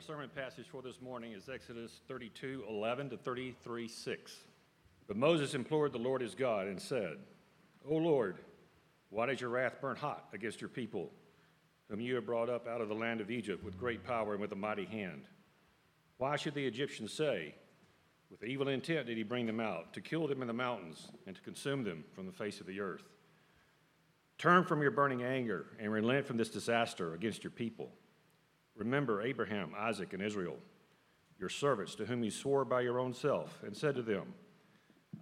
Our sermon passage for this morning is Exodus 32 11 to 33 6. But Moses implored the Lord his God and said, O Lord, why does your wrath burn hot against your people, whom you have brought up out of the land of Egypt with great power and with a mighty hand? Why should the Egyptians say, With evil intent did he bring them out, to kill them in the mountains and to consume them from the face of the earth? Turn from your burning anger and relent from this disaster against your people. Remember Abraham, Isaac, and Israel, your servants, to whom you swore by your own self, and said to them,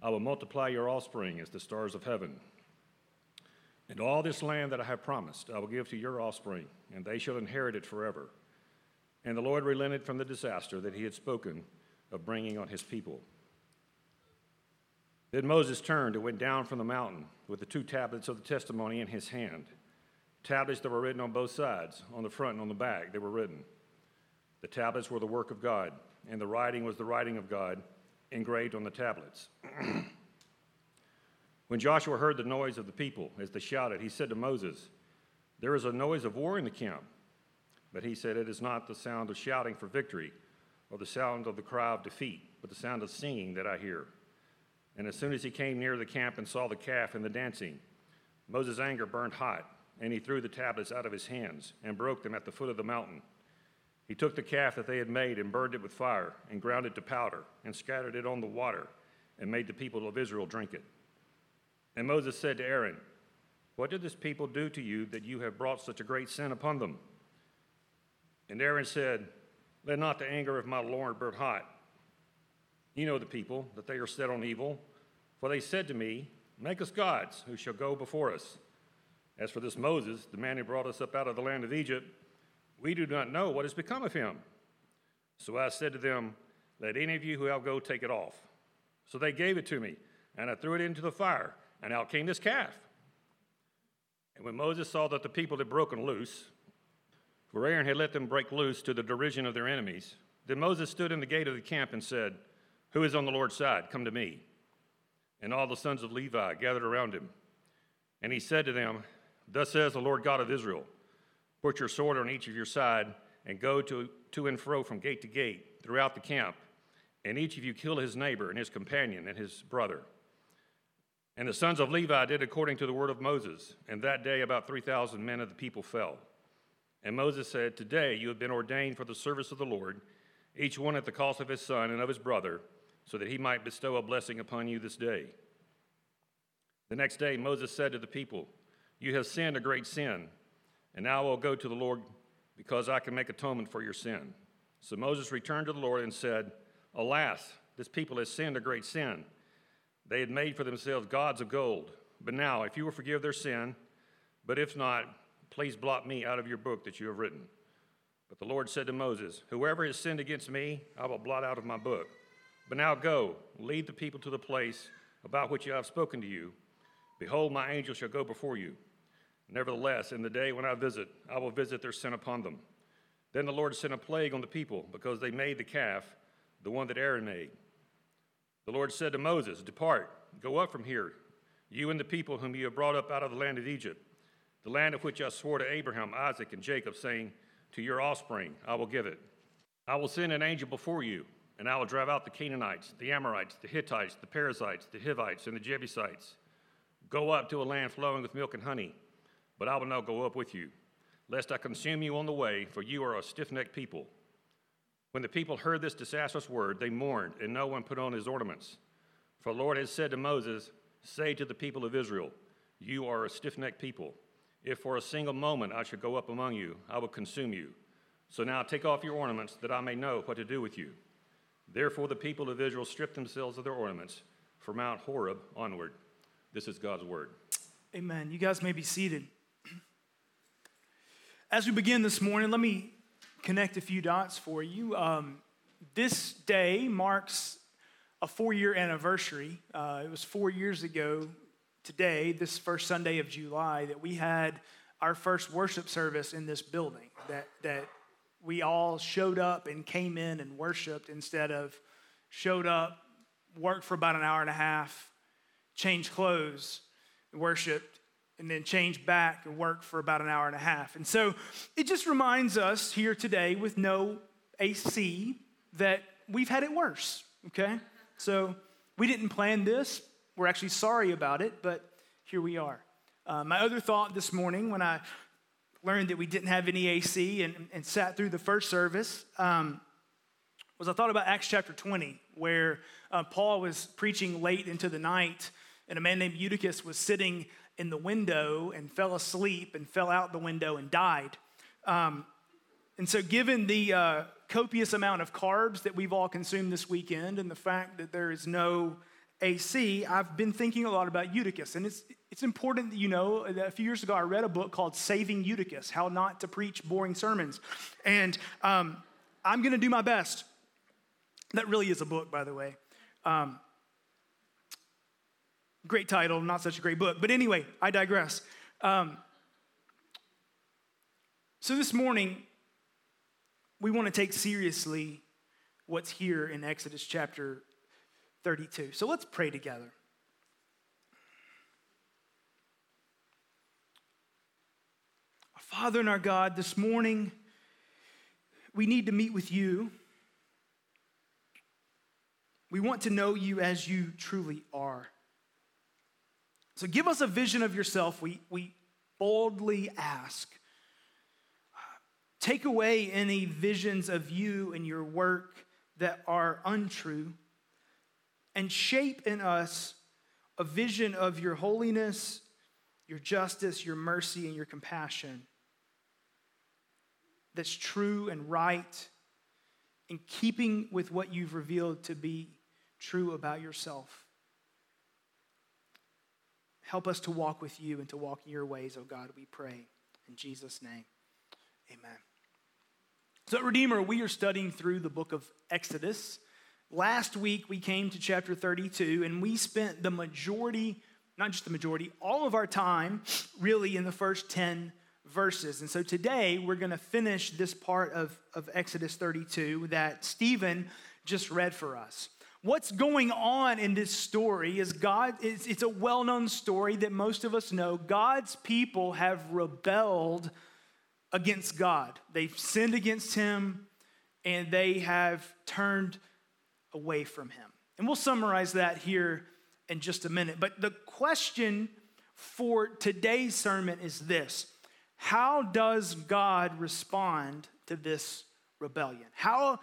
I will multiply your offspring as the stars of heaven. And all this land that I have promised, I will give to your offspring, and they shall inherit it forever. And the Lord relented from the disaster that he had spoken of bringing on his people. Then Moses turned and went down from the mountain with the two tablets of the testimony in his hand tablets that were written on both sides, on the front and on the back, they were written. The tablets were the work of God, and the writing was the writing of God engraved on the tablets. when Joshua heard the noise of the people as they shouted, he said to Moses, There is a noise of war in the camp. But he said, It is not the sound of shouting for victory or the sound of the cry of defeat, but the sound of singing that I hear. And as soon as he came near the camp and saw the calf and the dancing, Moses' anger burned hot and he threw the tablets out of his hands and broke them at the foot of the mountain. He took the calf that they had made and burned it with fire and ground it to powder and scattered it on the water and made the people of Israel drink it. And Moses said to Aaron, What did this people do to you that you have brought such a great sin upon them? And Aaron said, Let not the anger of my Lord burn hot. You know the people, that they are set on evil. For they said to me, Make us gods who shall go before us. As for this Moses, the man who brought us up out of the land of Egypt, we do not know what has become of him. So I said to them, Let any of you who have go take it off. So they gave it to me, and I threw it into the fire, and out came this calf. And when Moses saw that the people had broken loose, for Aaron had let them break loose to the derision of their enemies, then Moses stood in the gate of the camp and said, Who is on the Lord's side? Come to me. And all the sons of Levi gathered around him. And he said to them, Thus says the Lord God of Israel Put your sword on each of your side and go to, to and fro from gate to gate throughout the camp, and each of you kill his neighbor and his companion and his brother. And the sons of Levi did according to the word of Moses, and that day about 3,000 men of the people fell. And Moses said, Today you have been ordained for the service of the Lord, each one at the cost of his son and of his brother, so that he might bestow a blessing upon you this day. The next day Moses said to the people, you have sinned a great sin, and now I will go to the Lord because I can make atonement for your sin. So Moses returned to the Lord and said, Alas, this people has sinned a great sin. They had made for themselves gods of gold. But now, if you will forgive their sin, but if not, please blot me out of your book that you have written. But the Lord said to Moses, Whoever has sinned against me, I will blot out of my book. But now go, lead the people to the place about which I have spoken to you. Behold, my angel shall go before you. Nevertheless, in the day when I visit, I will visit their sin upon them. Then the Lord sent a plague on the people because they made the calf, the one that Aaron made. The Lord said to Moses, Depart, go up from here, you and the people whom you have brought up out of the land of Egypt, the land of which I swore to Abraham, Isaac, and Jacob, saying, To your offspring I will give it. I will send an angel before you, and I will drive out the Canaanites, the Amorites, the Hittites, the Perizzites, the Hivites, and the Jebusites. Go up to a land flowing with milk and honey but I will not go up with you, lest I consume you on the way, for you are a stiff necked people. When the people heard this disastrous word, they mourned, and no one put on his ornaments. For the Lord had said to Moses, Say to the people of Israel, You are a stiff necked people. If for a single moment I should go up among you, I will consume you. So now take off your ornaments, that I may know what to do with you. Therefore, the people of Israel stripped themselves of their ornaments from Mount Horeb onward. This is God's word. Amen. You guys may be seated. As we begin this morning, let me connect a few dots for you. Um, this day marks a four year anniversary. Uh, it was four years ago today, this first Sunday of July, that we had our first worship service in this building. That, that we all showed up and came in and worshiped instead of showed up, worked for about an hour and a half, changed clothes, worshiped, and then change back and work for about an hour and a half. And so it just reminds us here today with no AC that we've had it worse, okay? So we didn't plan this. We're actually sorry about it, but here we are. Uh, my other thought this morning when I learned that we didn't have any AC and, and sat through the first service um, was I thought about Acts chapter 20, where uh, Paul was preaching late into the night, and a man named Eutychus was sitting in the window and fell asleep and fell out the window and died. Um, and so, given the uh, copious amount of carbs that we've all consumed this weekend and the fact that there is no AC, I've been thinking a lot about Eutychus. And it's, it's important that you know that a few years ago I read a book called Saving Eutychus How Not to Preach Boring Sermons. And um, I'm going to do my best. That really is a book, by the way. Um, great title, not such a great book. But anyway, I digress. Um, so this morning, we want to take seriously what's here in Exodus chapter 32. So let's pray together. Our Father and our God, this morning we need to meet with you. We want to know you as you truly are. So give us a vision of yourself, we, we boldly ask. Take away any visions of you and your work that are untrue and shape in us a vision of your holiness, your justice, your mercy, and your compassion that's true and right in keeping with what you've revealed to be true about yourself. Help us to walk with you and to walk in your ways, oh God, we pray. In Jesus' name, amen. So, Redeemer, we are studying through the book of Exodus. Last week, we came to chapter 32, and we spent the majority, not just the majority, all of our time really in the first 10 verses. And so today, we're going to finish this part of, of Exodus 32 that Stephen just read for us. What's going on in this story is God, it's, it's a well known story that most of us know. God's people have rebelled against God. They've sinned against him and they have turned away from him. And we'll summarize that here in just a minute. But the question for today's sermon is this How does God respond to this rebellion? How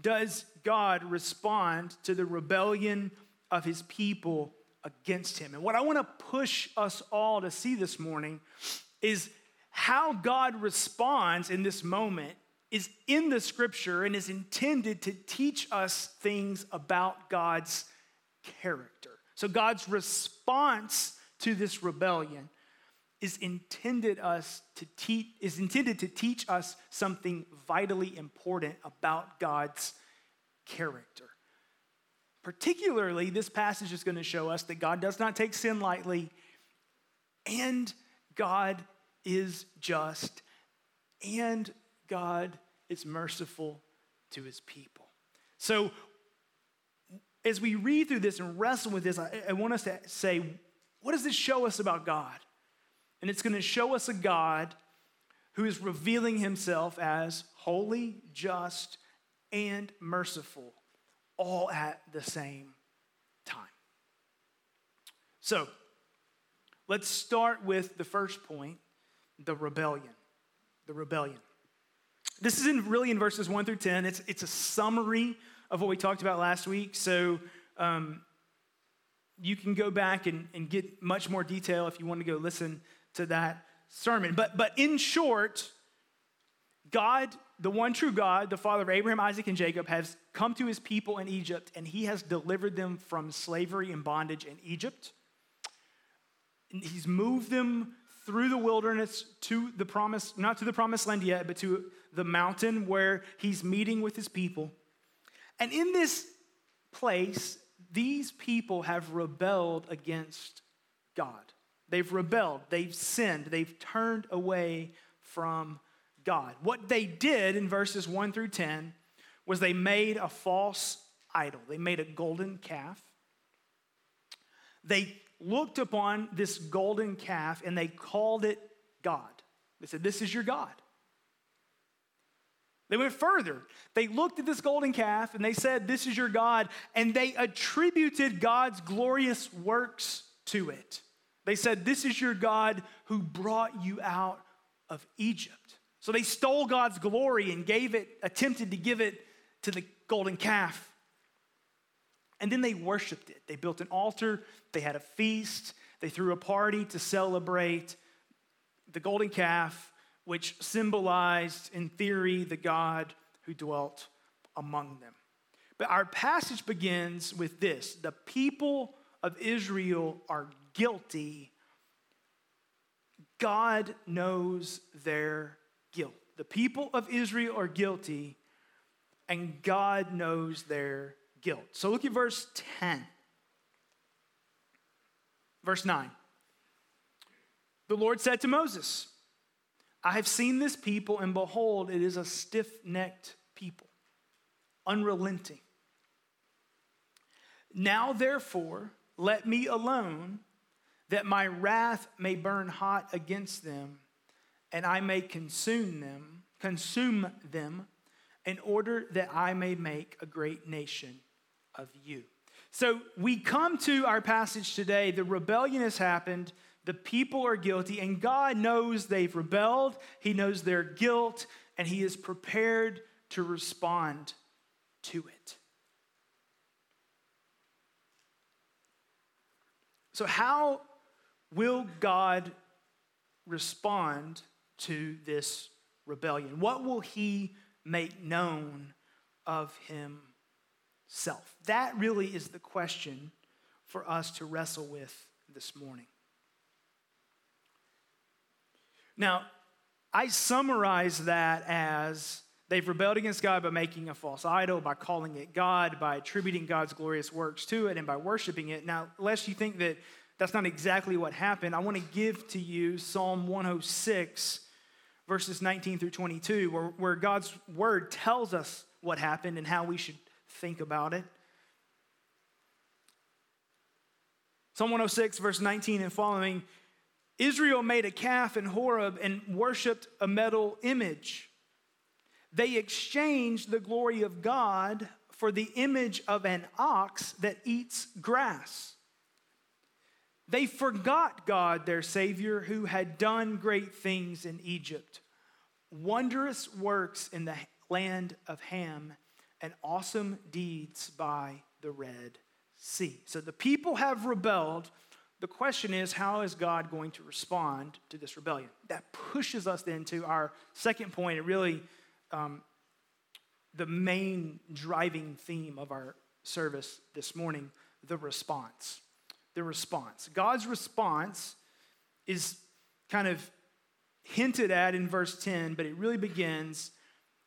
does God respond to the rebellion of his people against him? And what I want to push us all to see this morning is how God responds in this moment is in the scripture and is intended to teach us things about God's character. So God's response to this rebellion is intended us to teach is intended to teach us something vitally important about God's character. Particularly, this passage is going to show us that God does not take sin lightly and God is just, and God is merciful to his people. So, as we read through this and wrestle with this, I, I want us to say, what does this show us about God? And it's going to show us a God who is revealing himself as holy, just, and merciful, all at the same time. So, let's start with the first point the rebellion. The rebellion. This is in, really in verses 1 through 10. It's, it's a summary of what we talked about last week. So um, you can go back and, and get much more detail if you want to go listen to that sermon. But, but in short, God, the one true God, the Father of Abraham, Isaac, and Jacob, has come to his people in Egypt, and he has delivered them from slavery and bondage in Egypt. And he's moved them through the wilderness to the promise, not to the promised land yet, but to the mountain where he's meeting with his people. And in this place, these people have rebelled against God. They've rebelled, they've sinned, they've turned away from God. What they did in verses 1 through 10 was they made a false idol, they made a golden calf. They looked upon this golden calf and they called it God. They said, This is your God. They went further. They looked at this golden calf and they said, This is your God. And they attributed God's glorious works to it. They said, This is your God who brought you out of Egypt. So they stole God's glory and gave it, attempted to give it to the golden calf. And then they worshiped it. They built an altar, they had a feast, they threw a party to celebrate the golden calf, which symbolized, in theory, the God who dwelt among them. But our passage begins with this the people of Israel are guilty. God knows their guilt. The people of Israel are guilty, and God knows their guilt. So look at verse 10. Verse 9. The Lord said to Moses, I have seen this people, and behold, it is a stiff necked people, unrelenting. Now, therefore, let me alone, that my wrath may burn hot against them, and I may consume them, consume them, in order that I may make a great nation of you. So we come to our passage today. The rebellion has happened. The people are guilty, and God knows they've rebelled. He knows their guilt, and He is prepared to respond to it. So, how will God respond to this rebellion? What will He make known of himself? That really is the question for us to wrestle with this morning. Now, I summarize that as they've rebelled against God by making a false idol, by calling it God, by attributing God's glorious works to it, and by worshiping it. Now, lest you think that that's not exactly what happened, I want to give to you Psalm 106, verses 19 through 22, where, where God's word tells us what happened and how we should think about it. Psalm 106, verse 19 and following Israel made a calf in Horeb and worshiped a metal image. They exchanged the glory of God for the image of an ox that eats grass. They forgot God, their Savior, who had done great things in Egypt, wondrous works in the land of Ham and awesome deeds by the Red Sea. So the people have rebelled. The question is, how is God going to respond to this rebellion? That pushes us then to our second point, and really um, the main driving theme of our service this morning the response. The response. God's response is kind of hinted at in verse 10, but it really begins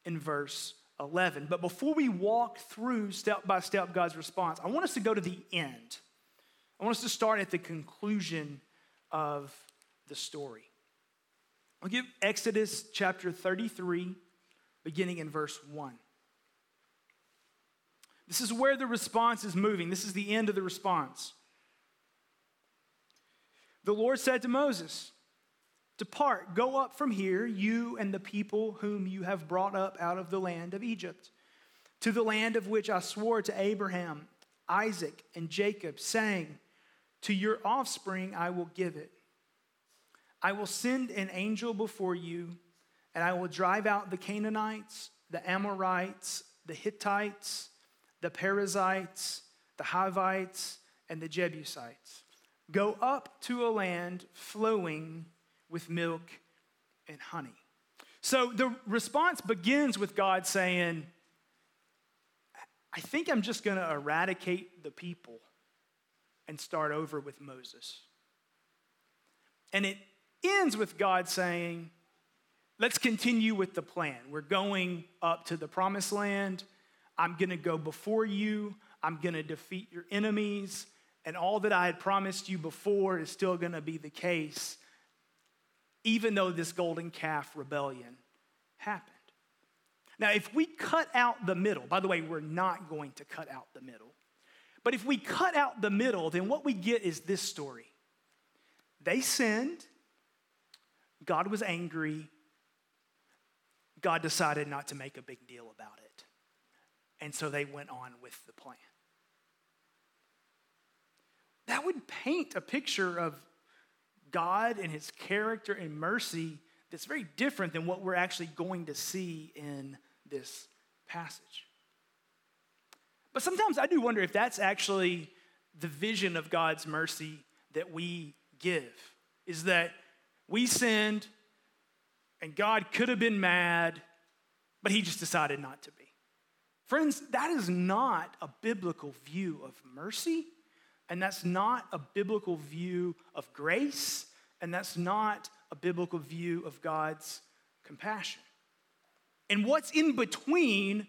in verse 11. But before we walk through step by step God's response, I want us to go to the end. I want us to start at the conclusion of the story. I'll give Exodus chapter 33, beginning in verse 1. This is where the response is moving. This is the end of the response. The Lord said to Moses, Depart, go up from here, you and the people whom you have brought up out of the land of Egypt, to the land of which I swore to Abraham, Isaac, and Jacob, saying, To your offspring I will give it. I will send an angel before you, and I will drive out the Canaanites, the Amorites, the Hittites, the Perizzites, the Hivites, and the Jebusites. Go up to a land flowing with milk and honey. So the response begins with God saying, I think I'm just going to eradicate the people and start over with Moses. And it ends with God saying, Let's continue with the plan. We're going up to the promised land. I'm going to go before you. I'm going to defeat your enemies. And all that I had promised you before is still going to be the case even though this golden calf rebellion happened. Now, if we cut out the middle, by the way, we're not going to cut out the middle, but if we cut out the middle, then what we get is this story. They sinned, God was angry, God decided not to make a big deal about it. And so they went on with the plan. That would paint a picture of God and his character and mercy that's very different than what we're actually going to see in this passage. But sometimes I do wonder if that's actually the vision of God's mercy that we give is that we sinned and God could have been mad, but he just decided not to be. Friends, that is not a biblical view of mercy, and that's not a biblical view of grace, and that's not a biblical view of God's compassion. And what's in between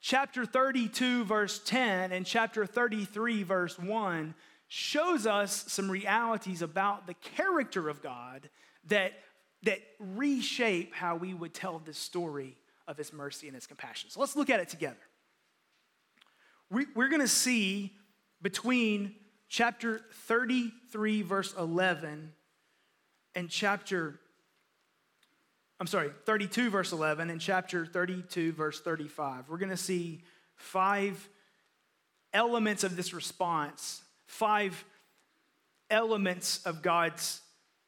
chapter 32, verse 10, and chapter 33, verse 1 shows us some realities about the character of God that, that reshape how we would tell this story of his mercy and his compassion. So let's look at it together. We, we're going to see between chapter 33, verse 11, and chapter, I'm sorry, 32, verse 11, and chapter 32, verse 35. We're going to see five elements of this response five elements of God's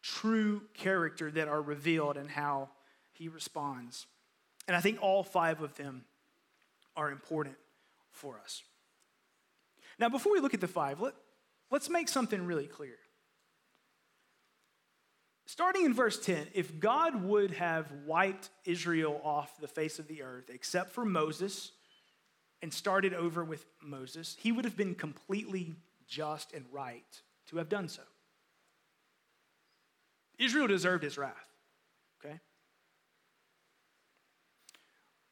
true character that are revealed and how he responds. And I think all five of them are important for us. Now, before we look at the five, let, let's make something really clear. Starting in verse 10, if God would have wiped Israel off the face of the earth, except for Moses, and started over with Moses, he would have been completely just and right to have done so. Israel deserved his wrath, okay?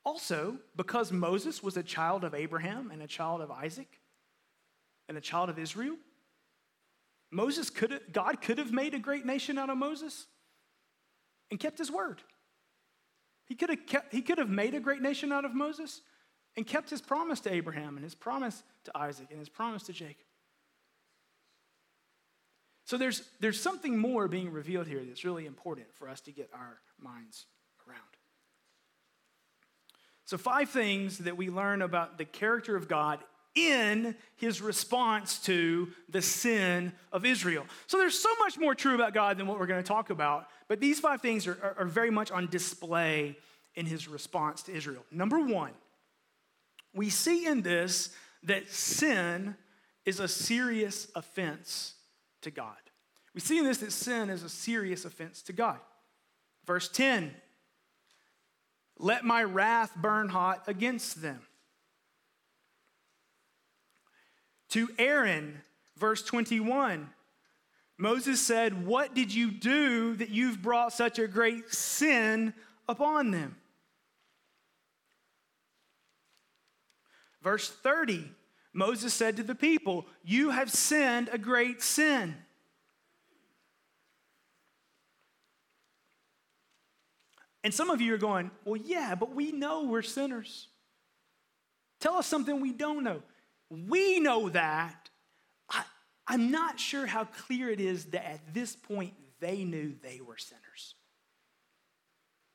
Also, because Moses was a child of Abraham and a child of Isaac and a child of Israel, Moses could have, God could have made a great nation out of Moses and kept his word. He could have kept, he could have made a great nation out of Moses and kept his promise to Abraham and his promise to Isaac and his promise to Jacob. So there's, there's something more being revealed here that's really important for us to get our minds around. So, five things that we learn about the character of God in his response to the sin of Israel. So, there's so much more true about God than what we're going to talk about, but these five things are, are, are very much on display in his response to Israel. Number one, we see in this that sin is a serious offense to God. We see in this that sin is a serious offense to God. Verse 10 Let my wrath burn hot against them. To Aaron, verse 21, Moses said, What did you do that you've brought such a great sin upon them? Verse 30, Moses said to the people, You have sinned a great sin. And some of you are going, Well, yeah, but we know we're sinners. Tell us something we don't know. We know that. I, I'm not sure how clear it is that at this point they knew they were sinners.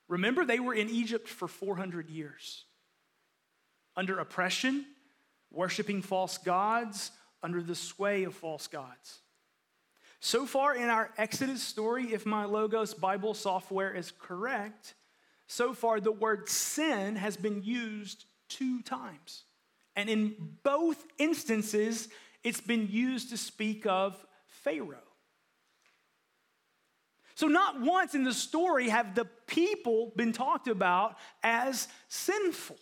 Remember, they were in Egypt for 400 years under oppression, worshiping false gods, under the sway of false gods. So far in our Exodus story, if my Logos Bible software is correct, so far the word sin has been used two times. And in both instances, it's been used to speak of Pharaoh. So, not once in the story have the people been talked about as sinful.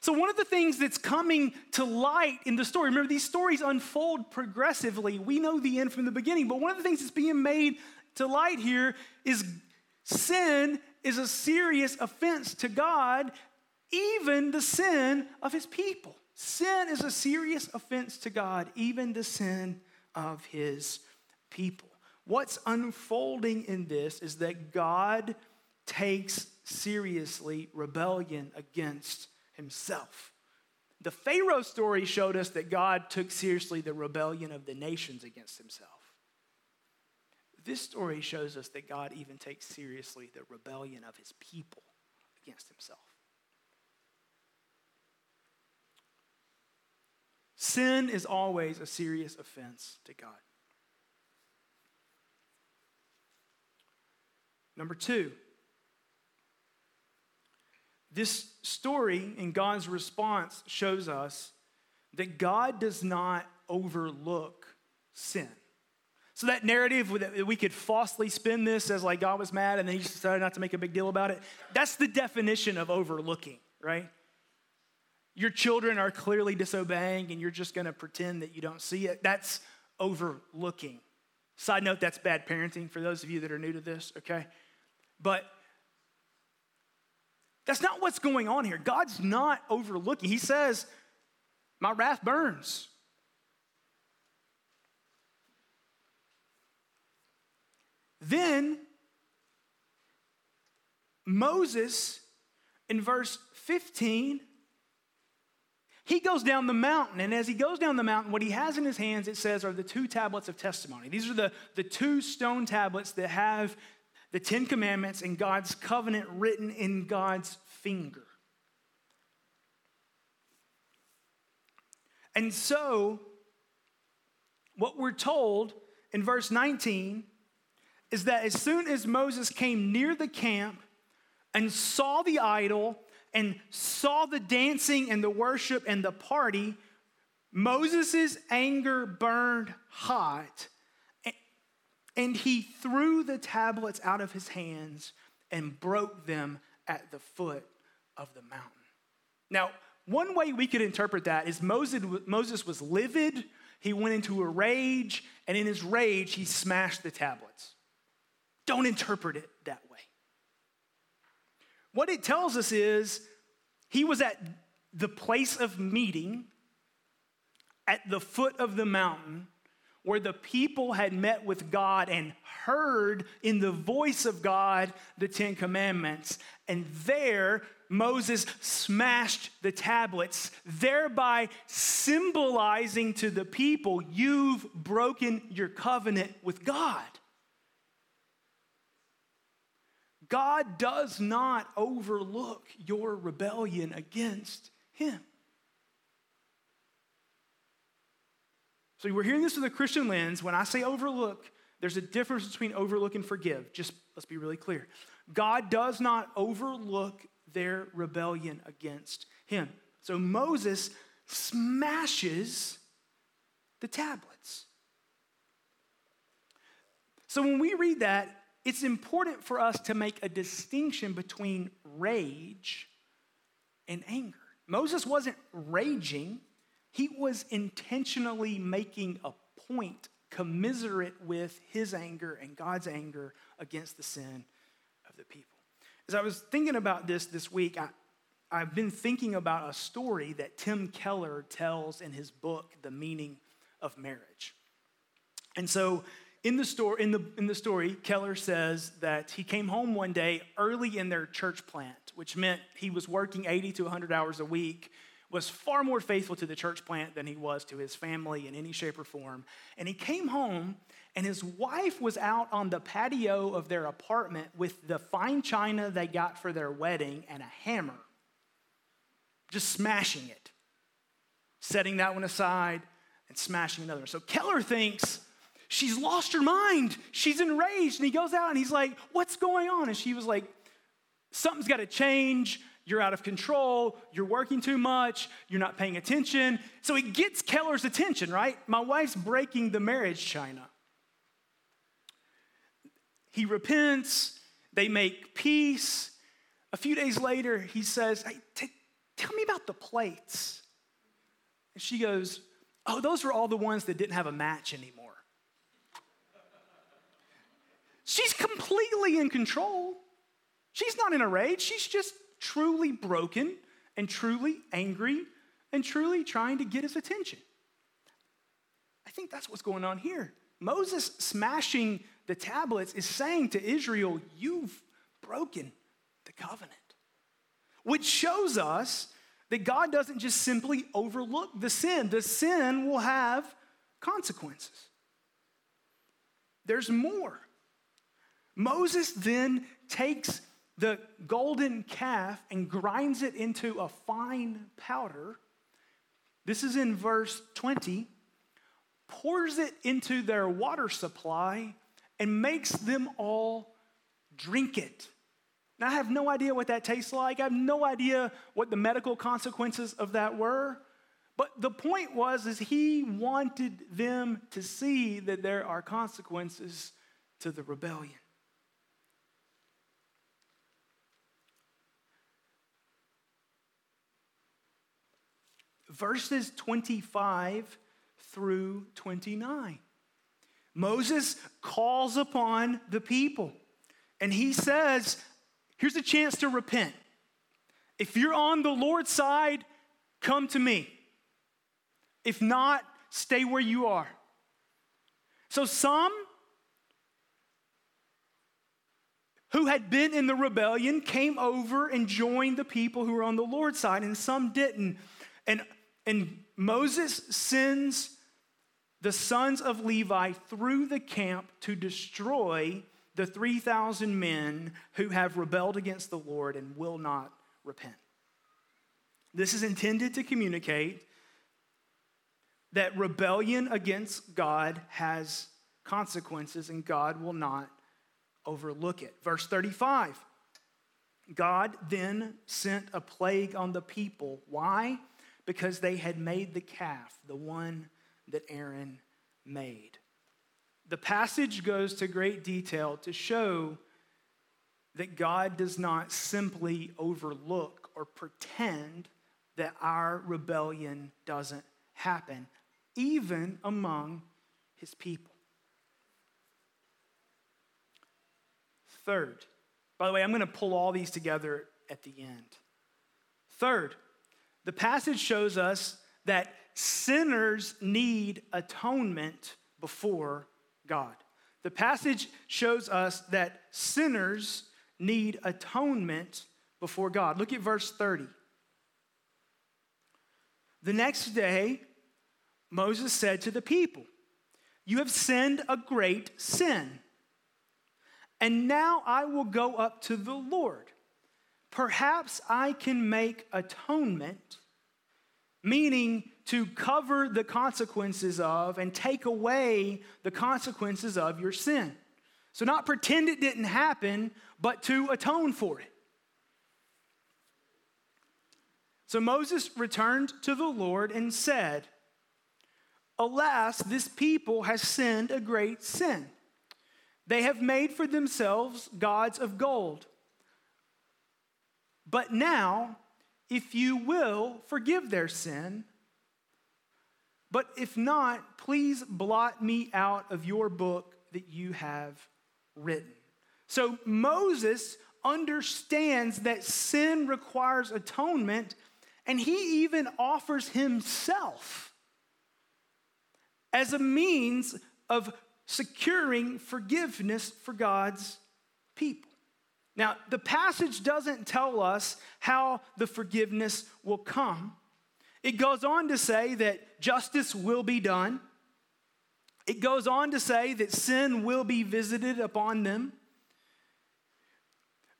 So, one of the things that's coming to light in the story, remember, these stories unfold progressively. We know the end from the beginning, but one of the things that's being made to light here is sin is a serious offense to God, even the sin of his people. Sin is a serious offense to God, even the sin of his people. What's unfolding in this is that God takes seriously rebellion against himself. The Pharaoh story showed us that God took seriously the rebellion of the nations against himself. This story shows us that God even takes seriously the rebellion of his people against himself. Sin is always a serious offense to God. Number two, this story and God's response shows us that God does not overlook sin. So that narrative that we could falsely spin this as like God was mad and then he decided not to make a big deal about it. That's the definition of overlooking, right? Your children are clearly disobeying and you're just going to pretend that you don't see it. That's overlooking. Side note, that's bad parenting for those of you that are new to this, okay? But that's not what's going on here. God's not overlooking. He says, My wrath burns. Then Moses, in verse 15, he goes down the mountain, and as he goes down the mountain, what he has in his hands, it says, are the two tablets of testimony. These are the, the two stone tablets that have the Ten Commandments and God's covenant written in God's finger. And so, what we're told in verse 19 is that as soon as Moses came near the camp and saw the idol and saw the dancing and the worship and the party, Moses' anger burned hot and he threw the tablets out of his hands and broke them at the foot of the mountain. Now, one way we could interpret that is Moses, Moses was livid, he went into a rage, and in his rage, he smashed the tablets. Don't interpret it that way. What it tells us is he was at the place of meeting at the foot of the mountain where the people had met with God and heard in the voice of God the Ten Commandments. And there, Moses smashed the tablets, thereby symbolizing to the people, you've broken your covenant with God. God does not overlook your rebellion against Him. So we're hearing this with a Christian lens. When I say overlook, there's a difference between overlook and forgive. Just let's be really clear. God does not overlook their rebellion against him. So Moses smashes the tablets. So when we read that, it's important for us to make a distinction between rage and anger. Moses wasn't raging, he was intentionally making a point commiserate with his anger and God's anger against the sin of the people. As I was thinking about this this week, I, I've been thinking about a story that Tim Keller tells in his book, The Meaning of Marriage. And so, in the, story, in, the, in the story, Keller says that he came home one day early in their church plant, which meant he was working 80 to 100 hours a week was far more faithful to the church plant than he was to his family in any shape or form. And he came home, and his wife was out on the patio of their apartment with the fine china they got for their wedding and a hammer, just smashing it, setting that one aside and smashing another. So Keller thinks, She's lost her mind. She's enraged. And he goes out and he's like, What's going on? And she was like, Something's got to change you're out of control, you're working too much, you're not paying attention. So he gets Keller's attention, right? My wife's breaking the marriage china. He repents, they make peace. A few days later, he says, Hey, t- tell me about the plates. And she goes, Oh, those were all the ones that didn't have a match anymore. She's completely in control. She's not in a rage. She's just truly broken and truly angry and truly trying to get his attention. I think that's what's going on here. Moses smashing the tablets is saying to Israel, You've broken the covenant, which shows us that God doesn't just simply overlook the sin, the sin will have consequences. There's more. Moses then takes the golden calf and grinds it into a fine powder. This is in verse 20. Pours it into their water supply and makes them all drink it. Now, I have no idea what that tastes like. I have no idea what the medical consequences of that were. But the point was is he wanted them to see that there are consequences to the rebellion. Verses 25 through 29. Moses calls upon the people and he says, Here's a chance to repent. If you're on the Lord's side, come to me. If not, stay where you are. So some who had been in the rebellion came over and joined the people who were on the Lord's side, and some didn't. And, and Moses sends the sons of Levi through the camp to destroy the 3,000 men who have rebelled against the Lord and will not repent. This is intended to communicate that rebellion against God has consequences and God will not overlook it. Verse 35 God then sent a plague on the people. Why? Because they had made the calf, the one that Aaron made. The passage goes to great detail to show that God does not simply overlook or pretend that our rebellion doesn't happen even among his people. Third, by the way, I'm going to pull all these together at the end. Third, the passage shows us that sinners need atonement before God. The passage shows us that sinners need atonement before God. Look at verse 30. The next day, Moses said to the people, You have sinned a great sin. And now I will go up to the Lord. Perhaps I can make atonement, meaning to cover the consequences of and take away the consequences of your sin. So, not pretend it didn't happen, but to atone for it. So Moses returned to the Lord and said, Alas, this people has sinned a great sin. They have made for themselves gods of gold. But now, if you will, forgive their sin. But if not, please blot me out of your book that you have written. So Moses understands that sin requires atonement, and he even offers himself as a means of securing forgiveness for God's people. Now, the passage doesn't tell us how the forgiveness will come. It goes on to say that justice will be done. It goes on to say that sin will be visited upon them.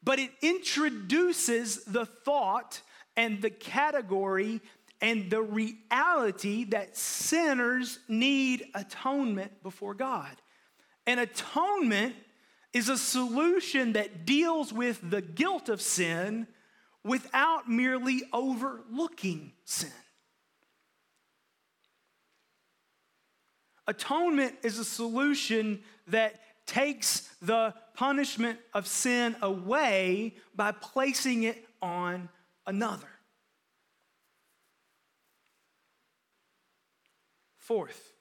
But it introduces the thought and the category and the reality that sinners need atonement before God. And atonement is a solution that deals with the guilt of sin without merely overlooking sin. Atonement is a solution that takes the punishment of sin away by placing it on another. Fourth,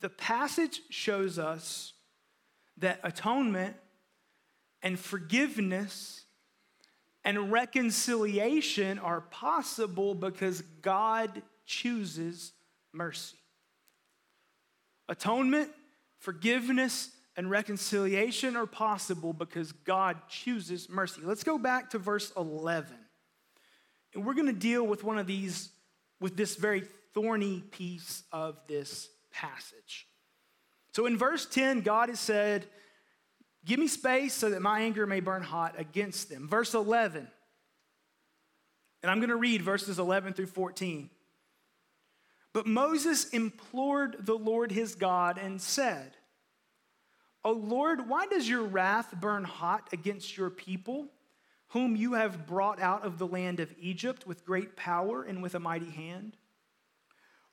the passage shows us that atonement and forgiveness and reconciliation are possible because God chooses mercy. Atonement, forgiveness, and reconciliation are possible because God chooses mercy. Let's go back to verse 11. And we're going to deal with one of these, with this very thorny piece of this passage. So in verse 10, God has said, Give me space so that my anger may burn hot against them. Verse 11. And I'm going to read verses 11 through 14. But Moses implored the Lord his God and said, O Lord, why does your wrath burn hot against your people, whom you have brought out of the land of Egypt with great power and with a mighty hand?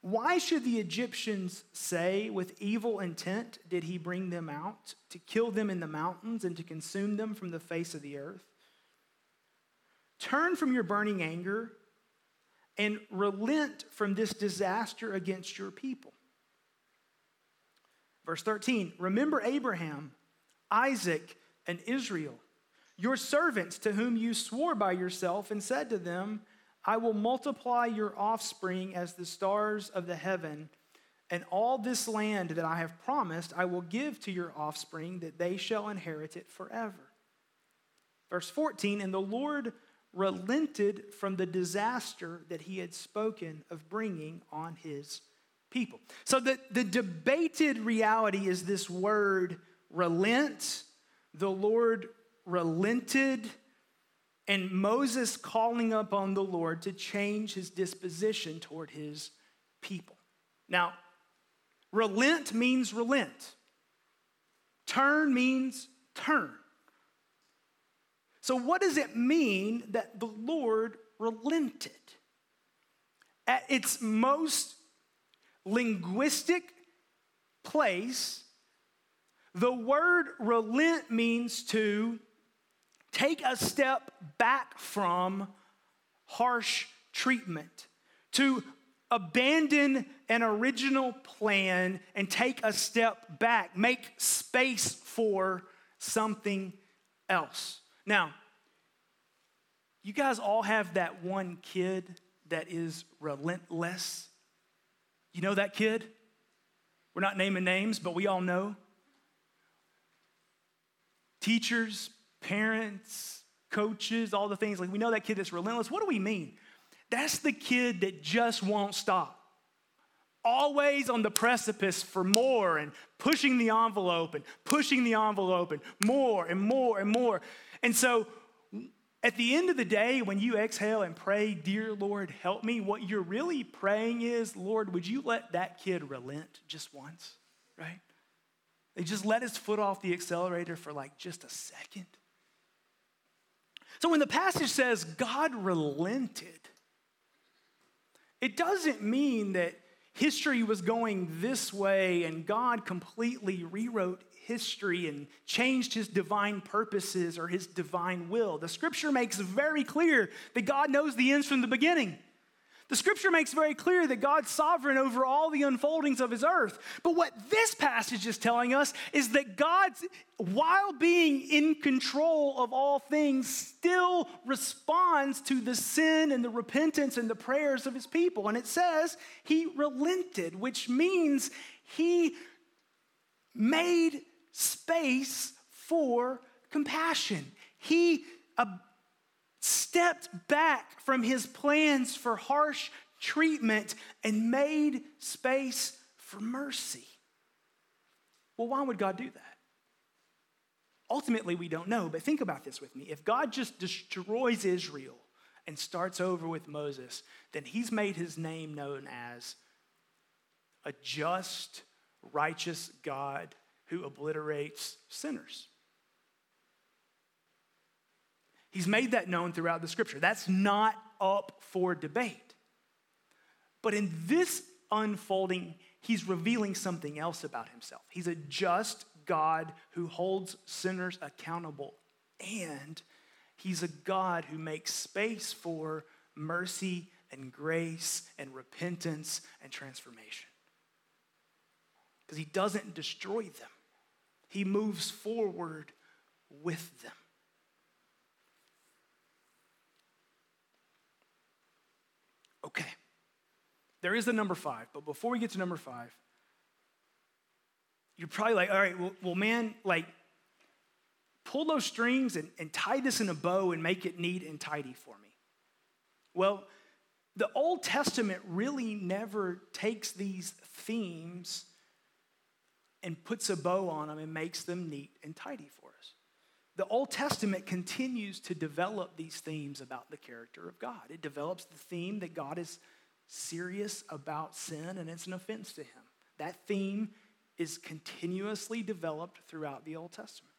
Why should the Egyptians say, with evil intent did he bring them out, to kill them in the mountains and to consume them from the face of the earth? Turn from your burning anger and relent from this disaster against your people. Verse 13 Remember Abraham, Isaac, and Israel, your servants to whom you swore by yourself and said to them, I will multiply your offspring as the stars of the heaven, and all this land that I have promised I will give to your offspring, that they shall inherit it forever. Verse 14 And the Lord relented from the disaster that he had spoken of bringing on his people. So the, the debated reality is this word relent. The Lord relented, and Moses calling upon the Lord to change his disposition toward his people. Now, relent means relent, turn means turn. So, what does it mean that the Lord relented? At its most linguistic place, the word relent means to take a step back from harsh treatment, to abandon an original plan and take a step back, make space for something else. Now, you guys all have that one kid that is relentless. You know that kid? We're not naming names, but we all know. Teachers, parents, coaches, all the things like we know that kid that's relentless. What do we mean? That's the kid that just won't stop. Always on the precipice for more and pushing the envelope and pushing the envelope and more and more and more. And so at the end of the day, when you exhale and pray, Dear Lord, help me, what you're really praying is, Lord, would you let that kid relent just once, right? They just let his foot off the accelerator for like just a second. So when the passage says God relented, it doesn't mean that history was going this way and God completely rewrote history and changed his divine purposes or his divine will. The scripture makes very clear that God knows the ends from the beginning. The scripture makes very clear that God's sovereign over all the unfoldings of his earth. But what this passage is telling us is that God, while being in control of all things, still responds to the sin and the repentance and the prayers of his people. And it says he relented, which means he made space for compassion. He uh, stepped back from his plans for harsh treatment and made space for mercy. Well, why would God do that? Ultimately, we don't know, but think about this with me. If God just destroys Israel and starts over with Moses, then he's made his name known as a just, righteous God who obliterates sinners. He's made that known throughout the scripture. That's not up for debate. But in this unfolding, he's revealing something else about himself. He's a just God who holds sinners accountable, and he's a God who makes space for mercy and grace and repentance and transformation. Because he doesn't destroy them. He moves forward with them. Okay. There is the number five, but before we get to number five, you're probably like, all right, well, well man, like, pull those strings and, and tie this in a bow and make it neat and tidy for me. Well, the Old Testament really never takes these themes and puts a bow on them and makes them neat and tidy for us. The Old Testament continues to develop these themes about the character of God. It develops the theme that God is serious about sin and it's an offense to him. That theme is continuously developed throughout the Old Testament.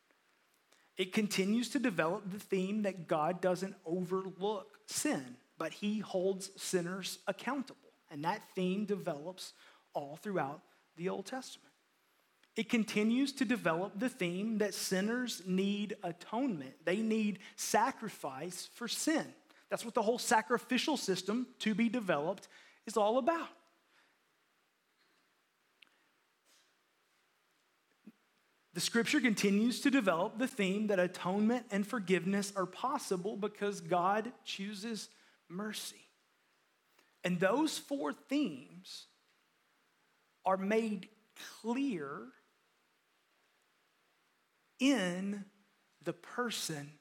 It continues to develop the theme that God doesn't overlook sin, but he holds sinners accountable. And that theme develops all throughout the Old Testament. It continues to develop the theme that sinners need atonement, they need sacrifice for sin. That's what the whole sacrificial system to be developed is all about. The scripture continues to develop the theme that atonement and forgiveness are possible because God chooses mercy. And those four themes are made clear in the person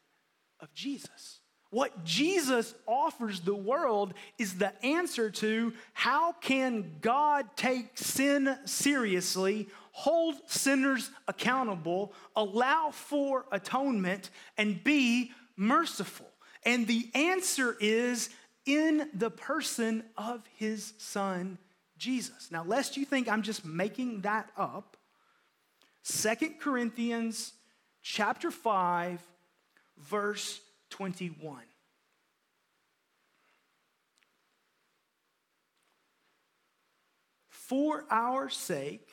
of Jesus. What Jesus offers the world is the answer to how can God take sin seriously, hold sinners accountable, allow for atonement, and be merciful. And the answer is in the person of his son, Jesus. Now, lest you think I'm just making that up, Second Corinthians chapter 5, verse 21. For our sake,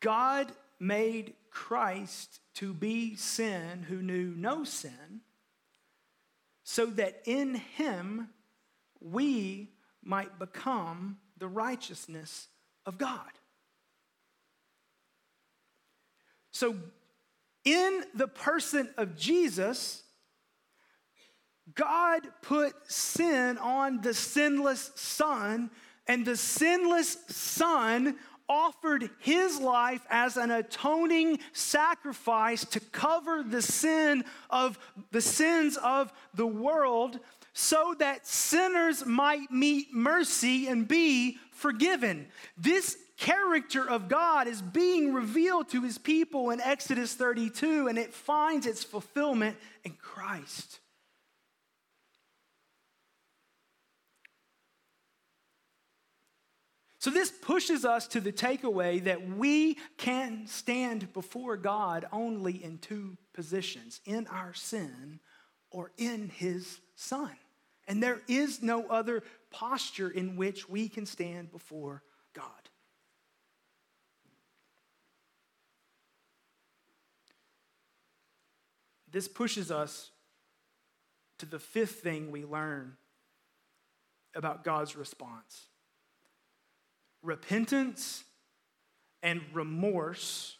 God made Christ to be sin who knew no sin, so that in him we might become the righteousness of God. So, in the person of Jesus, God put sin on the sinless Son, and the sinless Son offered his life as an atoning sacrifice to cover the sin of the sins of the world so that sinners might meet mercy and be forgiven. This character of God is being revealed to his people in Exodus 32, and it finds its fulfillment in Christ. So, this pushes us to the takeaway that we can stand before God only in two positions in our sin or in His Son. And there is no other posture in which we can stand before God. This pushes us to the fifth thing we learn about God's response repentance and remorse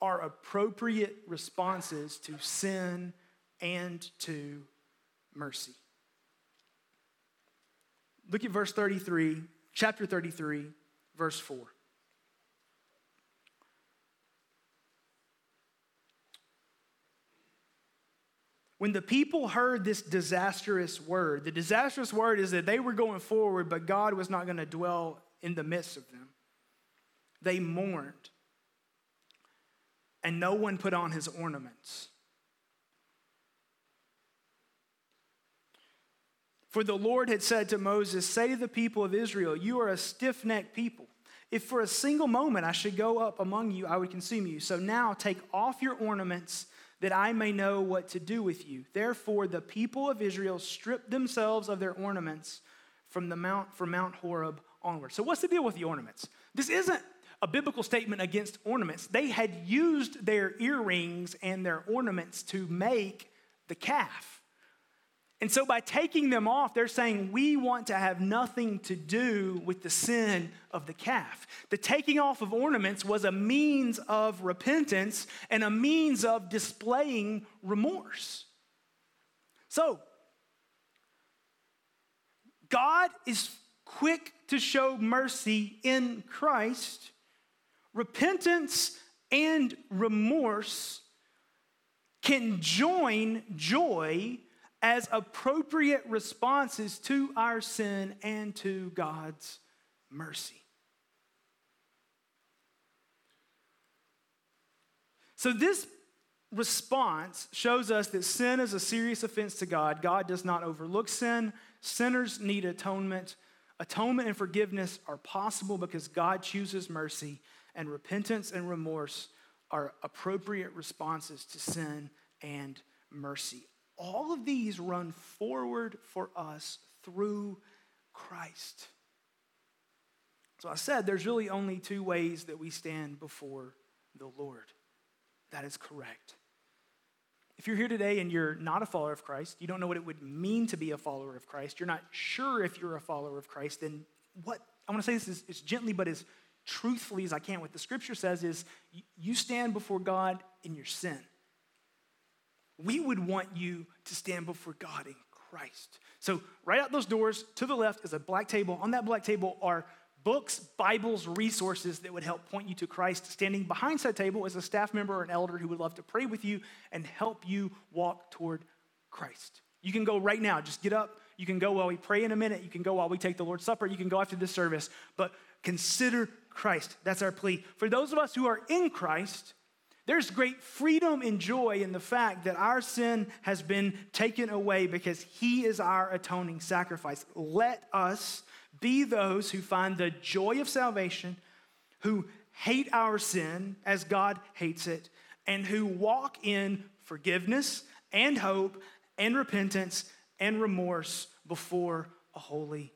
are appropriate responses to sin and to mercy. Look at verse 33, chapter 33, verse 4. When the people heard this disastrous word, the disastrous word is that they were going forward, but God was not going to dwell in the midst of them. They mourned, and no one put on his ornaments. For the Lord had said to Moses, Say to the people of Israel, You are a stiff necked people. If for a single moment I should go up among you, I would consume you. So now take off your ornaments that I may know what to do with you. Therefore, the people of Israel stripped themselves of their ornaments from the mount from Mount Horeb onward. So, what's the deal with the ornaments? This isn't a biblical statement against ornaments. They had used their earrings and their ornaments to make the calf. And so, by taking them off, they're saying, We want to have nothing to do with the sin of the calf. The taking off of ornaments was a means of repentance and a means of displaying remorse. So, God is quick to show mercy in Christ. Repentance and remorse can join joy as appropriate responses to our sin and to God's mercy. So, this response shows us that sin is a serious offense to God. God does not overlook sin. Sinners need atonement. Atonement and forgiveness are possible because God chooses mercy, and repentance and remorse are appropriate responses to sin and mercy. All of these run forward for us through Christ. So I said there's really only two ways that we stand before the Lord. That is correct. If you're here today and you're not a follower of Christ, you don't know what it would mean to be a follower of Christ, you're not sure if you're a follower of Christ, then what I want to say this as, as gently but as truthfully as I can. What the scripture says is you stand before God in your sin. We would want you to stand before God in Christ. So, right out those doors to the left is a black table. On that black table are books, Bibles, resources that would help point you to Christ. Standing behind that table is a staff member or an elder who would love to pray with you and help you walk toward Christ. You can go right now. Just get up. You can go while we pray in a minute. You can go while we take the Lord's Supper. You can go after this service. But consider Christ. That's our plea. For those of us who are in Christ, there's great freedom and joy in the fact that our sin has been taken away because He is our atoning sacrifice. Let us be those who find the joy of salvation, who hate our sin as God hates it, and who walk in forgiveness and hope and repentance and remorse before a holy